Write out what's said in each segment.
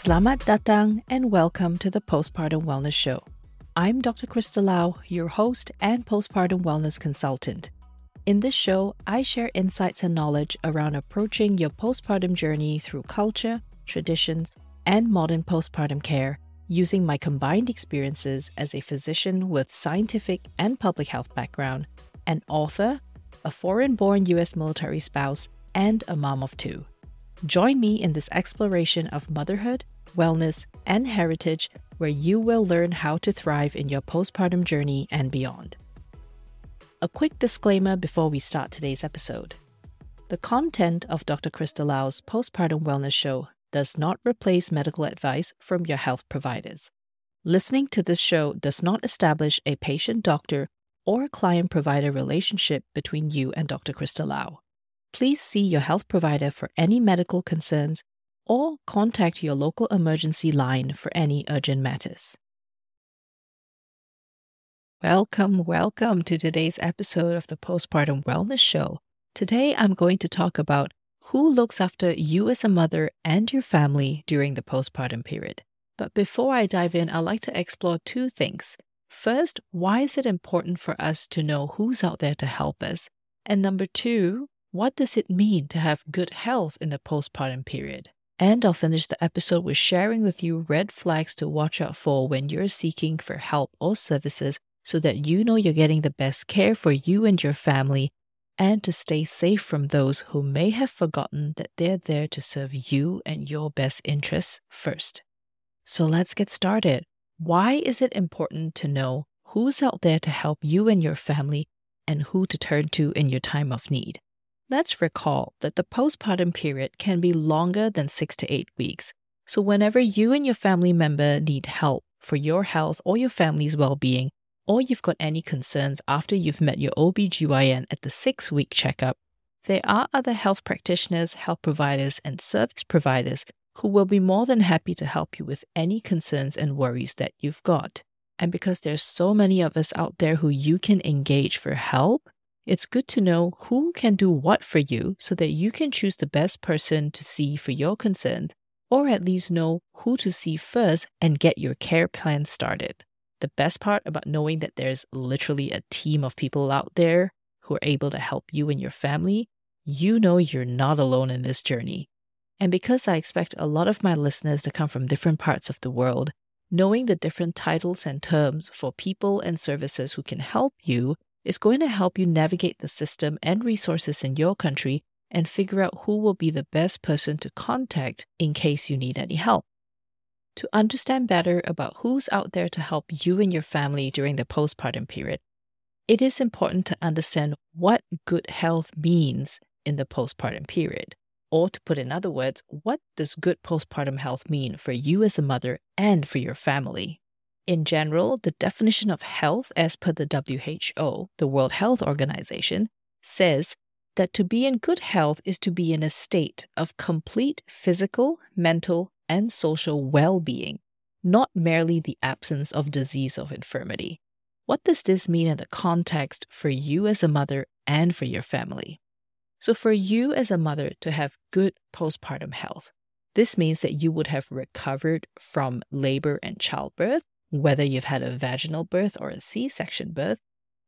Selamat datang and welcome to the Postpartum Wellness Show. I'm Dr. Kristal Lau, your host and postpartum wellness consultant. In this show, I share insights and knowledge around approaching your postpartum journey through culture, traditions, and modern postpartum care using my combined experiences as a physician with scientific and public health background, an author, a foreign born US military spouse, and a mom of two. Join me in this exploration of motherhood wellness, and heritage, where you will learn how to thrive in your postpartum journey and beyond. A quick disclaimer before we start today's episode. The content of Dr. Kristal Lau's postpartum wellness show does not replace medical advice from your health providers. Listening to this show does not establish a patient doctor or client provider relationship between you and Dr. Kristal Lau. Please see your health provider for any medical concerns or contact your local emergency line for any urgent matters. Welcome, welcome to today's episode of the Postpartum Wellness Show. Today I'm going to talk about who looks after you as a mother and your family during the postpartum period. But before I dive in, I'd like to explore two things. First, why is it important for us to know who's out there to help us? And number two, what does it mean to have good health in the postpartum period? And I'll finish the episode with sharing with you red flags to watch out for when you're seeking for help or services so that you know you're getting the best care for you and your family and to stay safe from those who may have forgotten that they're there to serve you and your best interests first. So let's get started. Why is it important to know who's out there to help you and your family and who to turn to in your time of need? Let's recall that the postpartum period can be longer than six to eight weeks. So, whenever you and your family member need help for your health or your family's well being, or you've got any concerns after you've met your OBGYN at the six week checkup, there are other health practitioners, health providers, and service providers who will be more than happy to help you with any concerns and worries that you've got. And because there's so many of us out there who you can engage for help, it's good to know who can do what for you so that you can choose the best person to see for your concerns, or at least know who to see first and get your care plan started. The best part about knowing that there's literally a team of people out there who are able to help you and your family, you know you're not alone in this journey. And because I expect a lot of my listeners to come from different parts of the world, knowing the different titles and terms for people and services who can help you is going to help you navigate the system and resources in your country and figure out who will be the best person to contact in case you need any help. To understand better about who's out there to help you and your family during the postpartum period, it is important to understand what good health means in the postpartum period. Or to put in other words, what does good postpartum health mean for you as a mother and for your family? In general, the definition of health, as per the WHO, the World Health Organization, says that to be in good health is to be in a state of complete physical, mental, and social well being, not merely the absence of disease or infirmity. What does this mean in the context for you as a mother and for your family? So, for you as a mother to have good postpartum health, this means that you would have recovered from labor and childbirth whether you've had a vaginal birth or a C section birth,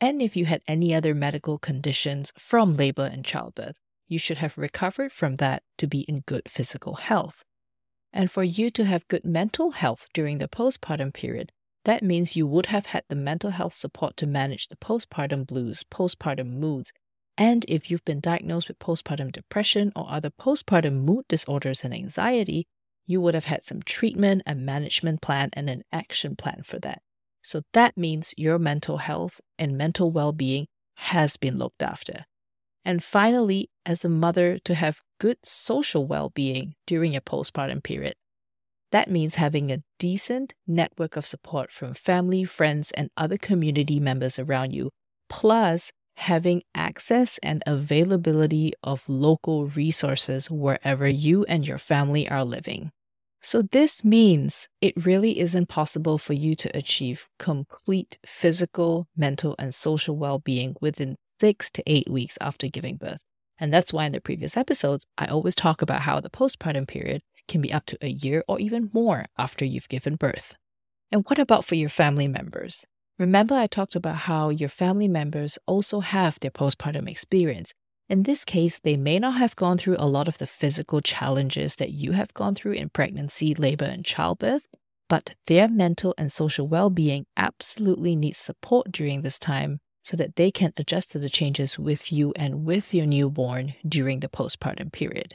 and if you had any other medical conditions from labor and childbirth, you should have recovered from that to be in good physical health. And for you to have good mental health during the postpartum period, that means you would have had the mental health support to manage the postpartum blues, postpartum moods, and if you've been diagnosed with postpartum depression or other postpartum mood disorders and anxiety, you would have had some treatment and management plan and an action plan for that. So that means your mental health and mental well being has been looked after. And finally, as a mother, to have good social well being during your postpartum period. That means having a decent network of support from family, friends, and other community members around you, plus having access and availability of local resources wherever you and your family are living. So, this means it really isn't possible for you to achieve complete physical, mental, and social well being within six to eight weeks after giving birth. And that's why in the previous episodes, I always talk about how the postpartum period can be up to a year or even more after you've given birth. And what about for your family members? Remember, I talked about how your family members also have their postpartum experience. In this case, they may not have gone through a lot of the physical challenges that you have gone through in pregnancy, labor, and childbirth, but their mental and social well being absolutely needs support during this time so that they can adjust to the changes with you and with your newborn during the postpartum period.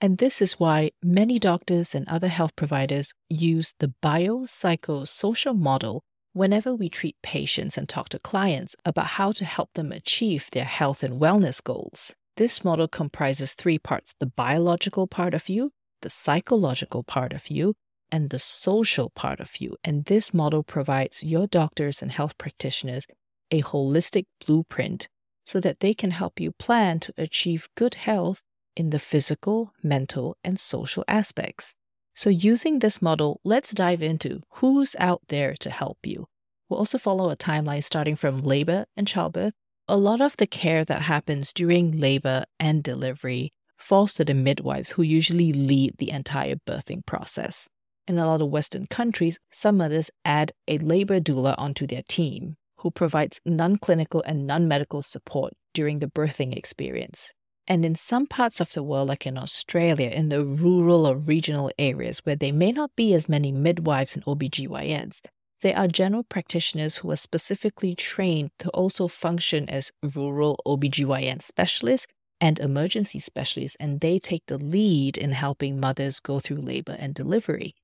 And this is why many doctors and other health providers use the biopsychosocial model whenever we treat patients and talk to clients about how to help them achieve their health and wellness goals. This model comprises three parts the biological part of you, the psychological part of you, and the social part of you. And this model provides your doctors and health practitioners a holistic blueprint so that they can help you plan to achieve good health in the physical, mental, and social aspects. So, using this model, let's dive into who's out there to help you. We'll also follow a timeline starting from labor and childbirth. A lot of the care that happens during labor and delivery falls to the midwives who usually lead the entire birthing process. In a lot of Western countries, some mothers add a labor doula onto their team who provides non clinical and non medical support during the birthing experience. And in some parts of the world, like in Australia, in the rural or regional areas where there may not be as many midwives and OBGYNs, there are general practitioners who are specifically trained to also function as rural OBGYN specialists and emergency specialists, and they take the lead in helping mothers go through labor and delivery.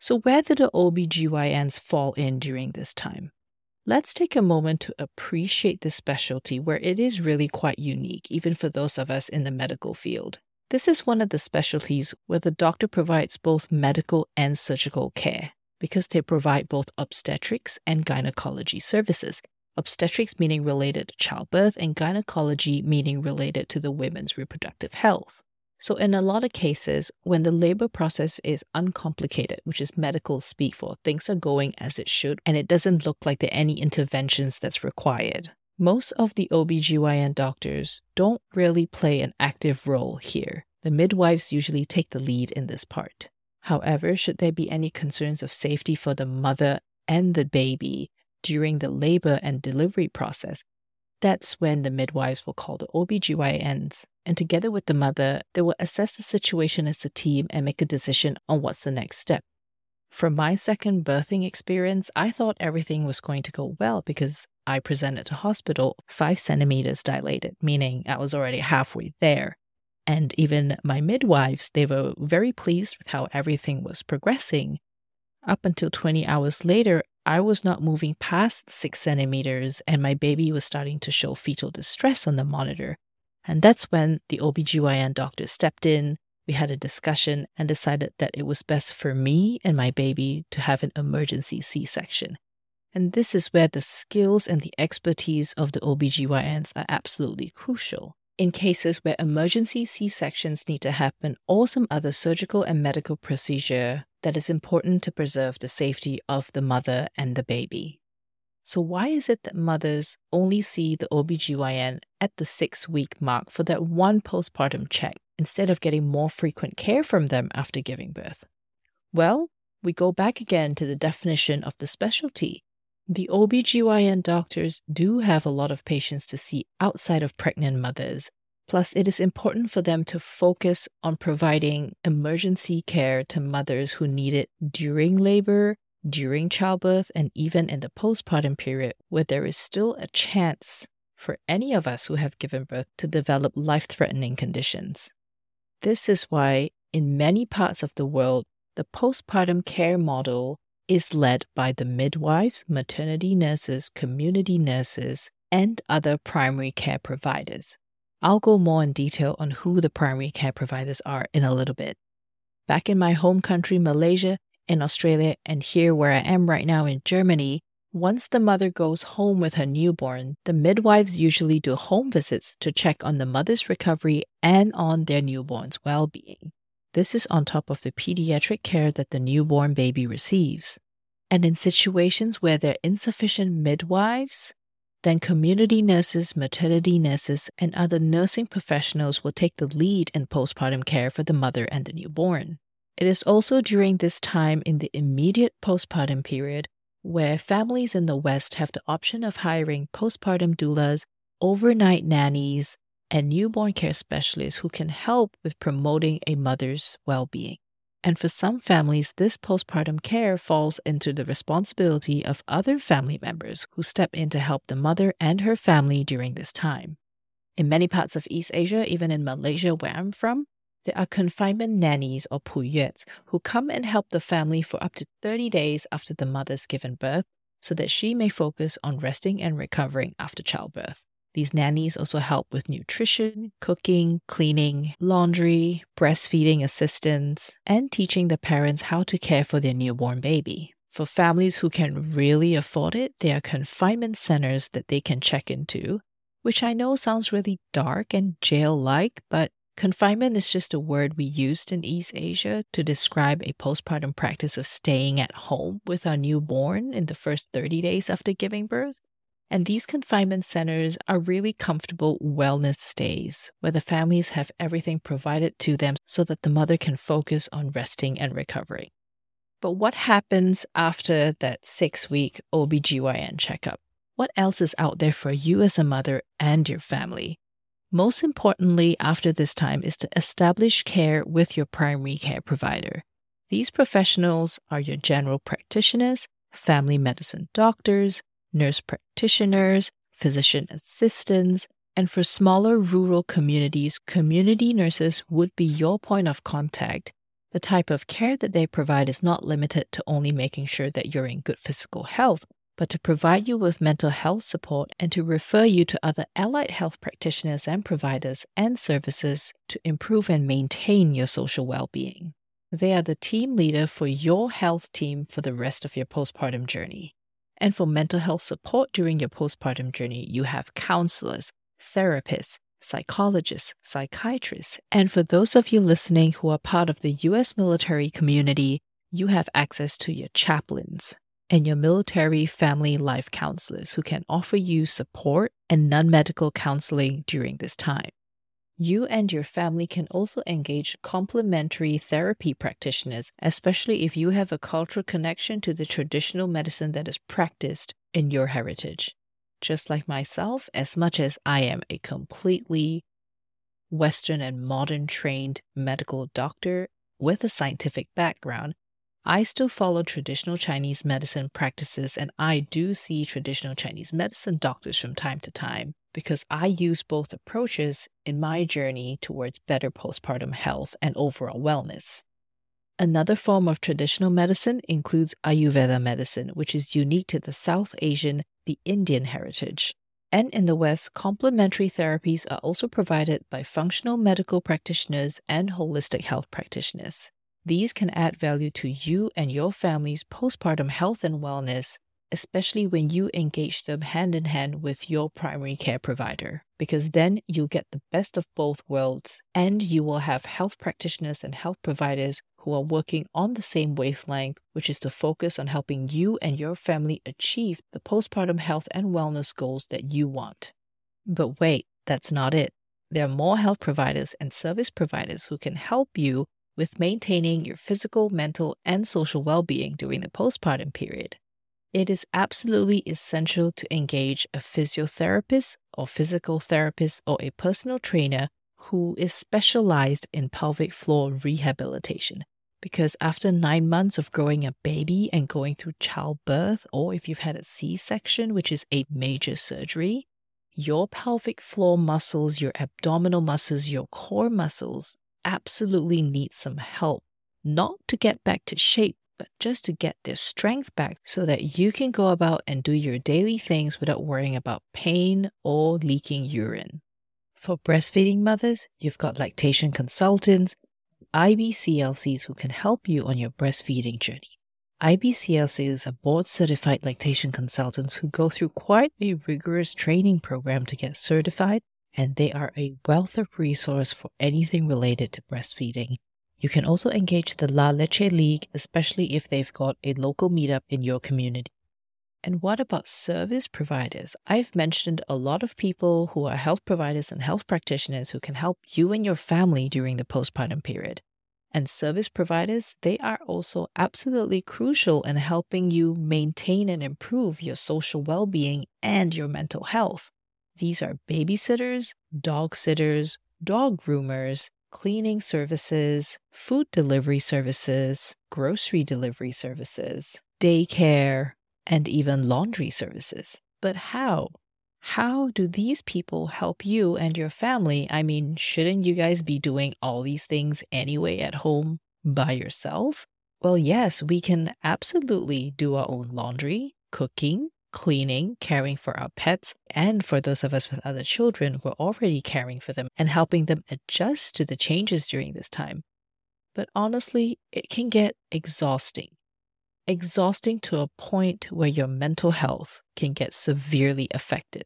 So, where do the OBGYNs fall in during this time? Let's take a moment to appreciate this specialty where it is really quite unique, even for those of us in the medical field. This is one of the specialties where the doctor provides both medical and surgical care because they provide both obstetrics and gynecology services. Obstetrics meaning related to childbirth, and gynecology meaning related to the women's reproductive health. So, in a lot of cases, when the labor process is uncomplicated, which is medical speak for things are going as it should, and it doesn't look like there are any interventions that's required, most of the OBGYN doctors don't really play an active role here. The midwives usually take the lead in this part. However, should there be any concerns of safety for the mother and the baby during the labor and delivery process, that's when the midwives will call the OBGYNs, and together with the mother, they will assess the situation as a team and make a decision on what's the next step. From my second birthing experience, I thought everything was going to go well because I presented to hospital five centimeters dilated, meaning I was already halfway there. And even my midwives, they were very pleased with how everything was progressing. Up until 20 hours later, I was not moving past six centimeters and my baby was starting to show fetal distress on the monitor. And that's when the OBGYN doctor stepped in. We had a discussion and decided that it was best for me and my baby to have an emergency C section. And this is where the skills and the expertise of the OBGYNs are absolutely crucial. In cases where emergency C sections need to happen or some other surgical and medical procedure that is important to preserve the safety of the mother and the baby. So, why is it that mothers only see the OBGYN at the six week mark for that one postpartum check instead of getting more frequent care from them after giving birth? Well, we go back again to the definition of the specialty. The OBGYN doctors do have a lot of patients to see outside of pregnant mothers Plus, it is important for them to focus on providing emergency care to mothers who need it during labor, during childbirth, and even in the postpartum period, where there is still a chance for any of us who have given birth to develop life threatening conditions. This is why, in many parts of the world, the postpartum care model is led by the midwives, maternity nurses, community nurses, and other primary care providers. I'll go more in detail on who the primary care providers are in a little bit. Back in my home country, Malaysia, in Australia, and here where I am right now in Germany, once the mother goes home with her newborn, the midwives usually do home visits to check on the mother's recovery and on their newborn's well being. This is on top of the pediatric care that the newborn baby receives. And in situations where there are insufficient midwives, then community nurses, maternity nurses, and other nursing professionals will take the lead in postpartum care for the mother and the newborn. It is also during this time in the immediate postpartum period where families in the West have the option of hiring postpartum doulas, overnight nannies, and newborn care specialists who can help with promoting a mother's well being. And for some families, this postpartum care falls into the responsibility of other family members who step in to help the mother and her family during this time. In many parts of East Asia, even in Malaysia, where I'm from, there are confinement nannies or pui yuets who come and help the family for up to 30 days after the mother's given birth so that she may focus on resting and recovering after childbirth. These nannies also help with nutrition, cooking, cleaning, laundry, breastfeeding assistance, and teaching the parents how to care for their newborn baby. For families who can really afford it, there are confinement centers that they can check into, which I know sounds really dark and jail like, but confinement is just a word we used in East Asia to describe a postpartum practice of staying at home with our newborn in the first 30 days after giving birth. And these confinement centers are really comfortable wellness stays where the families have everything provided to them so that the mother can focus on resting and recovering. But what happens after that six week OBGYN checkup? What else is out there for you as a mother and your family? Most importantly, after this time, is to establish care with your primary care provider. These professionals are your general practitioners, family medicine doctors, nurse practitioners, physician assistants, and for smaller rural communities, community nurses would be your point of contact. The type of care that they provide is not limited to only making sure that you're in good physical health, but to provide you with mental health support and to refer you to other allied health practitioners and providers and services to improve and maintain your social well being. They are the team leader for your health team for the rest of your postpartum journey. And for mental health support during your postpartum journey, you have counselors, therapists, psychologists, psychiatrists. And for those of you listening who are part of the US military community, you have access to your chaplains and your military family life counselors who can offer you support and non medical counseling during this time. You and your family can also engage complementary therapy practitioners, especially if you have a cultural connection to the traditional medicine that is practiced in your heritage. Just like myself, as much as I am a completely Western and modern trained medical doctor with a scientific background, I still follow traditional Chinese medicine practices and I do see traditional Chinese medicine doctors from time to time because I use both approaches in my journey towards better postpartum health and overall wellness. Another form of traditional medicine includes Ayurveda medicine, which is unique to the South Asian, the Indian heritage. And in the West, complementary therapies are also provided by functional medical practitioners and holistic health practitioners. These can add value to you and your family's postpartum health and wellness especially when you engage them hand in hand with your primary care provider, because then you'll get the best of both worlds and you will have health practitioners and health providers who are working on the same wavelength, which is to focus on helping you and your family achieve the postpartum health and wellness goals that you want. But wait, that's not it. There are more health providers and service providers who can help you with maintaining your physical, mental, and social well being during the postpartum period it is absolutely essential to engage a physiotherapist or physical therapist or a personal trainer who is specialized in pelvic floor rehabilitation. Because after nine months of growing a baby and going through childbirth, or if you've had a C section, which is a major surgery, your pelvic floor muscles, your abdominal muscles, your core muscles absolutely need some help. Not to get back to shape, but just to get their strength back so that you can go about and do your daily things without worrying about pain or leaking urine. For breastfeeding mothers, you've got lactation consultants, IBCLCs who can help you on your breastfeeding journey. IBCLCs are board certified lactation consultants who go through quite a rigorous training program to get certified, and they are a wealth of resource for anything related to breastfeeding you can also engage the La Leche League, especially if they've got a local meetup in your community. And what about service providers? I've mentioned a lot of people who are health providers and health practitioners who can help you and your family during the postpartum period. And service providers, they are also absolutely crucial in helping you maintain and improve your social well being and your mental health. These are babysitters, dog sitters, dog groomers, cleaning services, food delivery services, grocery delivery services, daycare, and even laundry services. But how? How do these people help you and your family? I mean, shouldn't you guys be doing all these things anyway at home by yourself? Well, yes, we can absolutely do our own laundry, cooking, cleaning, caring for our pets, and for those of us with other children, we're already caring for them and helping them adjust to the changes during this time. But honestly, it can get exhausting exhausting to a point where your mental health can get severely affected,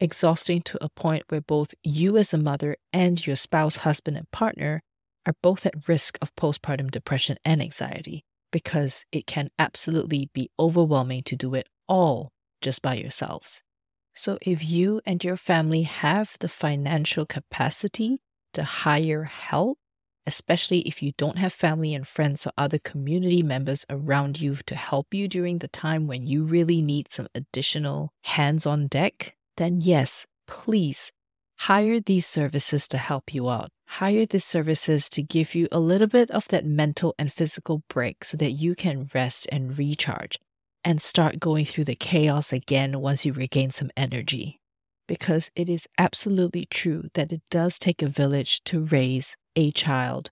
exhausting to a point where both you as a mother and your spouse, husband, and partner are both at risk of postpartum depression and anxiety because it can absolutely be overwhelming to do it all just by yourselves. So, if you and your family have the financial capacity to hire help, especially if you don't have family and friends or other community members around you to help you during the time when you really need some additional hands on deck, then yes, please hire these services to help you out. Hire these services to give you a little bit of that mental and physical break so that you can rest and recharge and start going through the chaos again once you regain some energy. Because it is absolutely true that it does take a village to raise a child,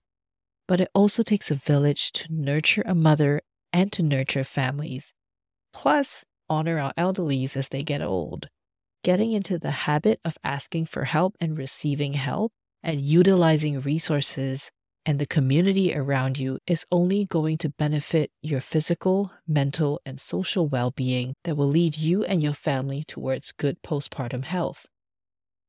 but it also takes a village to nurture a mother and to nurture families. Plus, honor our elderlies as they get old. Getting into the habit of asking for help and receiving help and utilizing resources and the community around you is only going to benefit your physical, mental, and social well being that will lead you and your family towards good postpartum health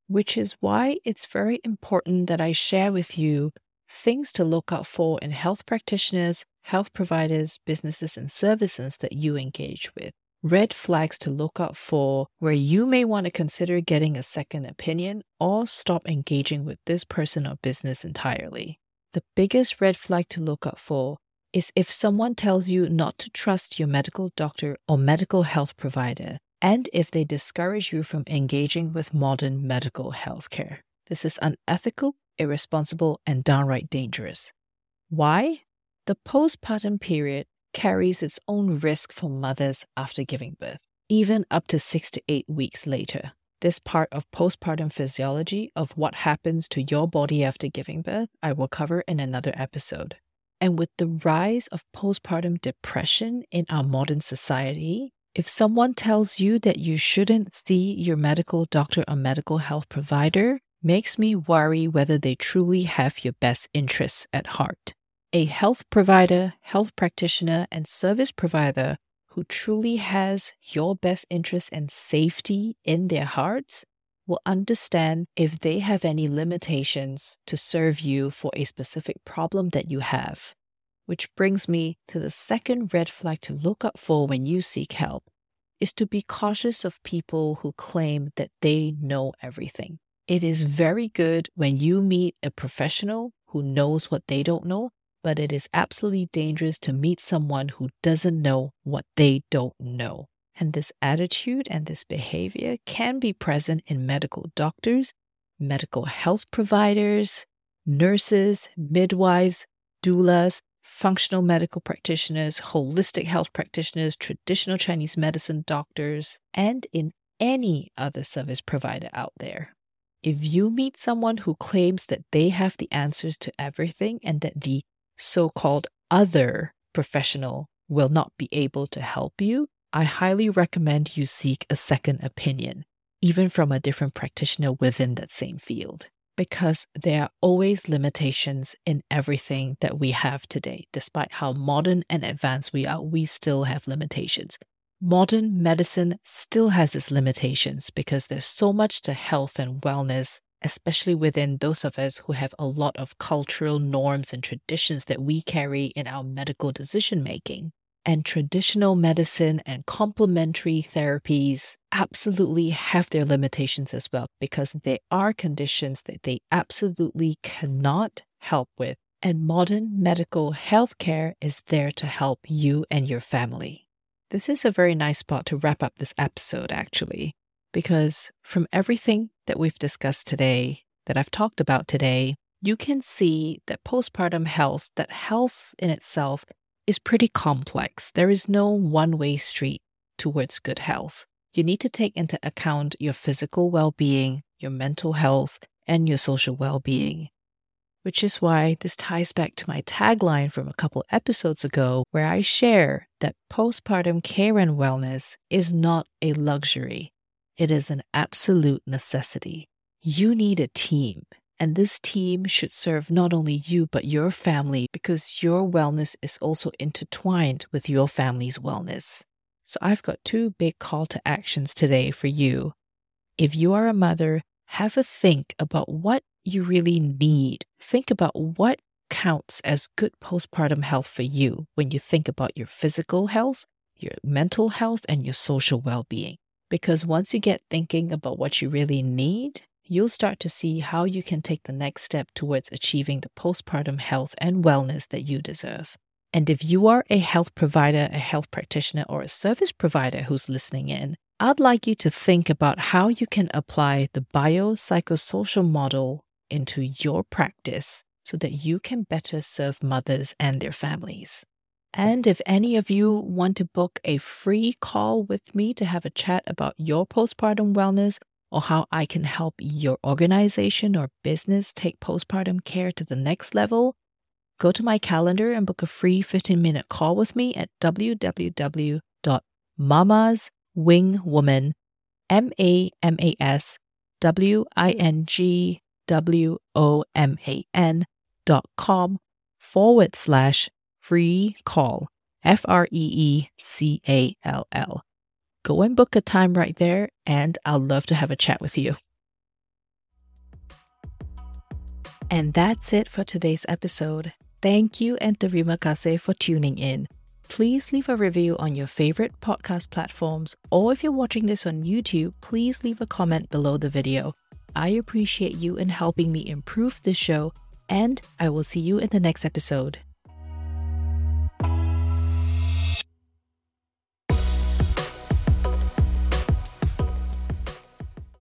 which is why it's very important that I share with you things to look out for in health practitioners, health providers, businesses, and services that you engage with. Red flags to look out for where you may want to consider getting a second opinion or stop engaging with this person or business entirely. The biggest red flag to look out for is if someone tells you not to trust your medical doctor or medical health provider and if they discourage you from engaging with modern medical healthcare. This is unethical, irresponsible, and downright dangerous. Why? The postpartum period carries its own risk for mothers after giving birth, even up to six to eight weeks later. This part of postpartum physiology of what happens to your body after giving birth, I will cover in another episode. And with the rise of postpartum depression in our modern society, if someone tells you that you shouldn't see your medical doctor or medical health provider, makes me worry whether they truly have your best interests at heart. A health provider, health practitioner, and service provider who truly has your best interests and safety in their hearts will understand if they have any limitations to serve you for a specific problem that you have. Which brings me to the second red flag to look out for when you seek help is to be cautious of people who claim that they know everything. It is very good when you meet a professional who knows what they don't know, but it is absolutely dangerous to meet someone who doesn't know what they don't know. And this attitude and this behavior can be present in medical doctors, medical health providers, nurses, midwives, doulas, functional medical practitioners, holistic health practitioners, traditional Chinese medicine doctors, and in any other service provider out there. If you meet someone who claims that they have the answers to everything and that the so called other professional will not be able to help you, I highly recommend you seek a second opinion, even from a different practitioner within that same field because there are always limitations in everything that we have today. Despite how modern and advanced we are, we still have limitations. Modern medicine still has its limitations because there's so much to health and wellness, especially within those of us who have a lot of cultural norms and traditions that we carry in our medical decision making. and traditional medicine and complementary therapies absolutely have their limitations as well because there are conditions that they absolutely cannot help with. And modern medical healthcare is there to help you and your family. This is a very nice spot to wrap up this episode, actually, because from everything that we've discussed today, that I've talked about today, you can see that postpartum health, that health in itself is pretty complex. There is no one way street towards good health. You need to take into account your physical well being, your mental health, and your social well being. Which is why this ties back to my tagline from a couple episodes ago, where I share that postpartum care and wellness is not a luxury, it is an absolute necessity. You need a team. And this team should serve not only you, but your family because your wellness is also intertwined with your family's wellness. So I've got two big call to actions today for you. If you are a mother, have a think about what you really need. Think about what counts as good postpartum health for you when you think about your physical health, your mental health, and your social well being. Because once you get thinking about what you really need, you'll start to see how you can take the next step towards achieving the postpartum health and wellness that you deserve. And if you are a health provider, a health practitioner, or a service provider who's listening in, I'd like you to think about how you can apply the biopsychosocial model into your practice so that you can better serve mothers and their families. And if any of you want to book a free call with me to have a chat about your postpartum wellness or how I can help your organization or business take postpartum care to the next level, go to my calendar and book a free 15 minute call with me at www.mamaswingwoman, M A M A S W I N G W O M A N dot com forward slash free call, F R E E C A L L go and book a time right there, and I'll love to have a chat with you. And that's it for today's episode. Thank you and terima kasih for tuning in. Please leave a review on your favorite podcast platforms, or if you're watching this on YouTube, please leave a comment below the video. I appreciate you in helping me improve this show, and I will see you in the next episode.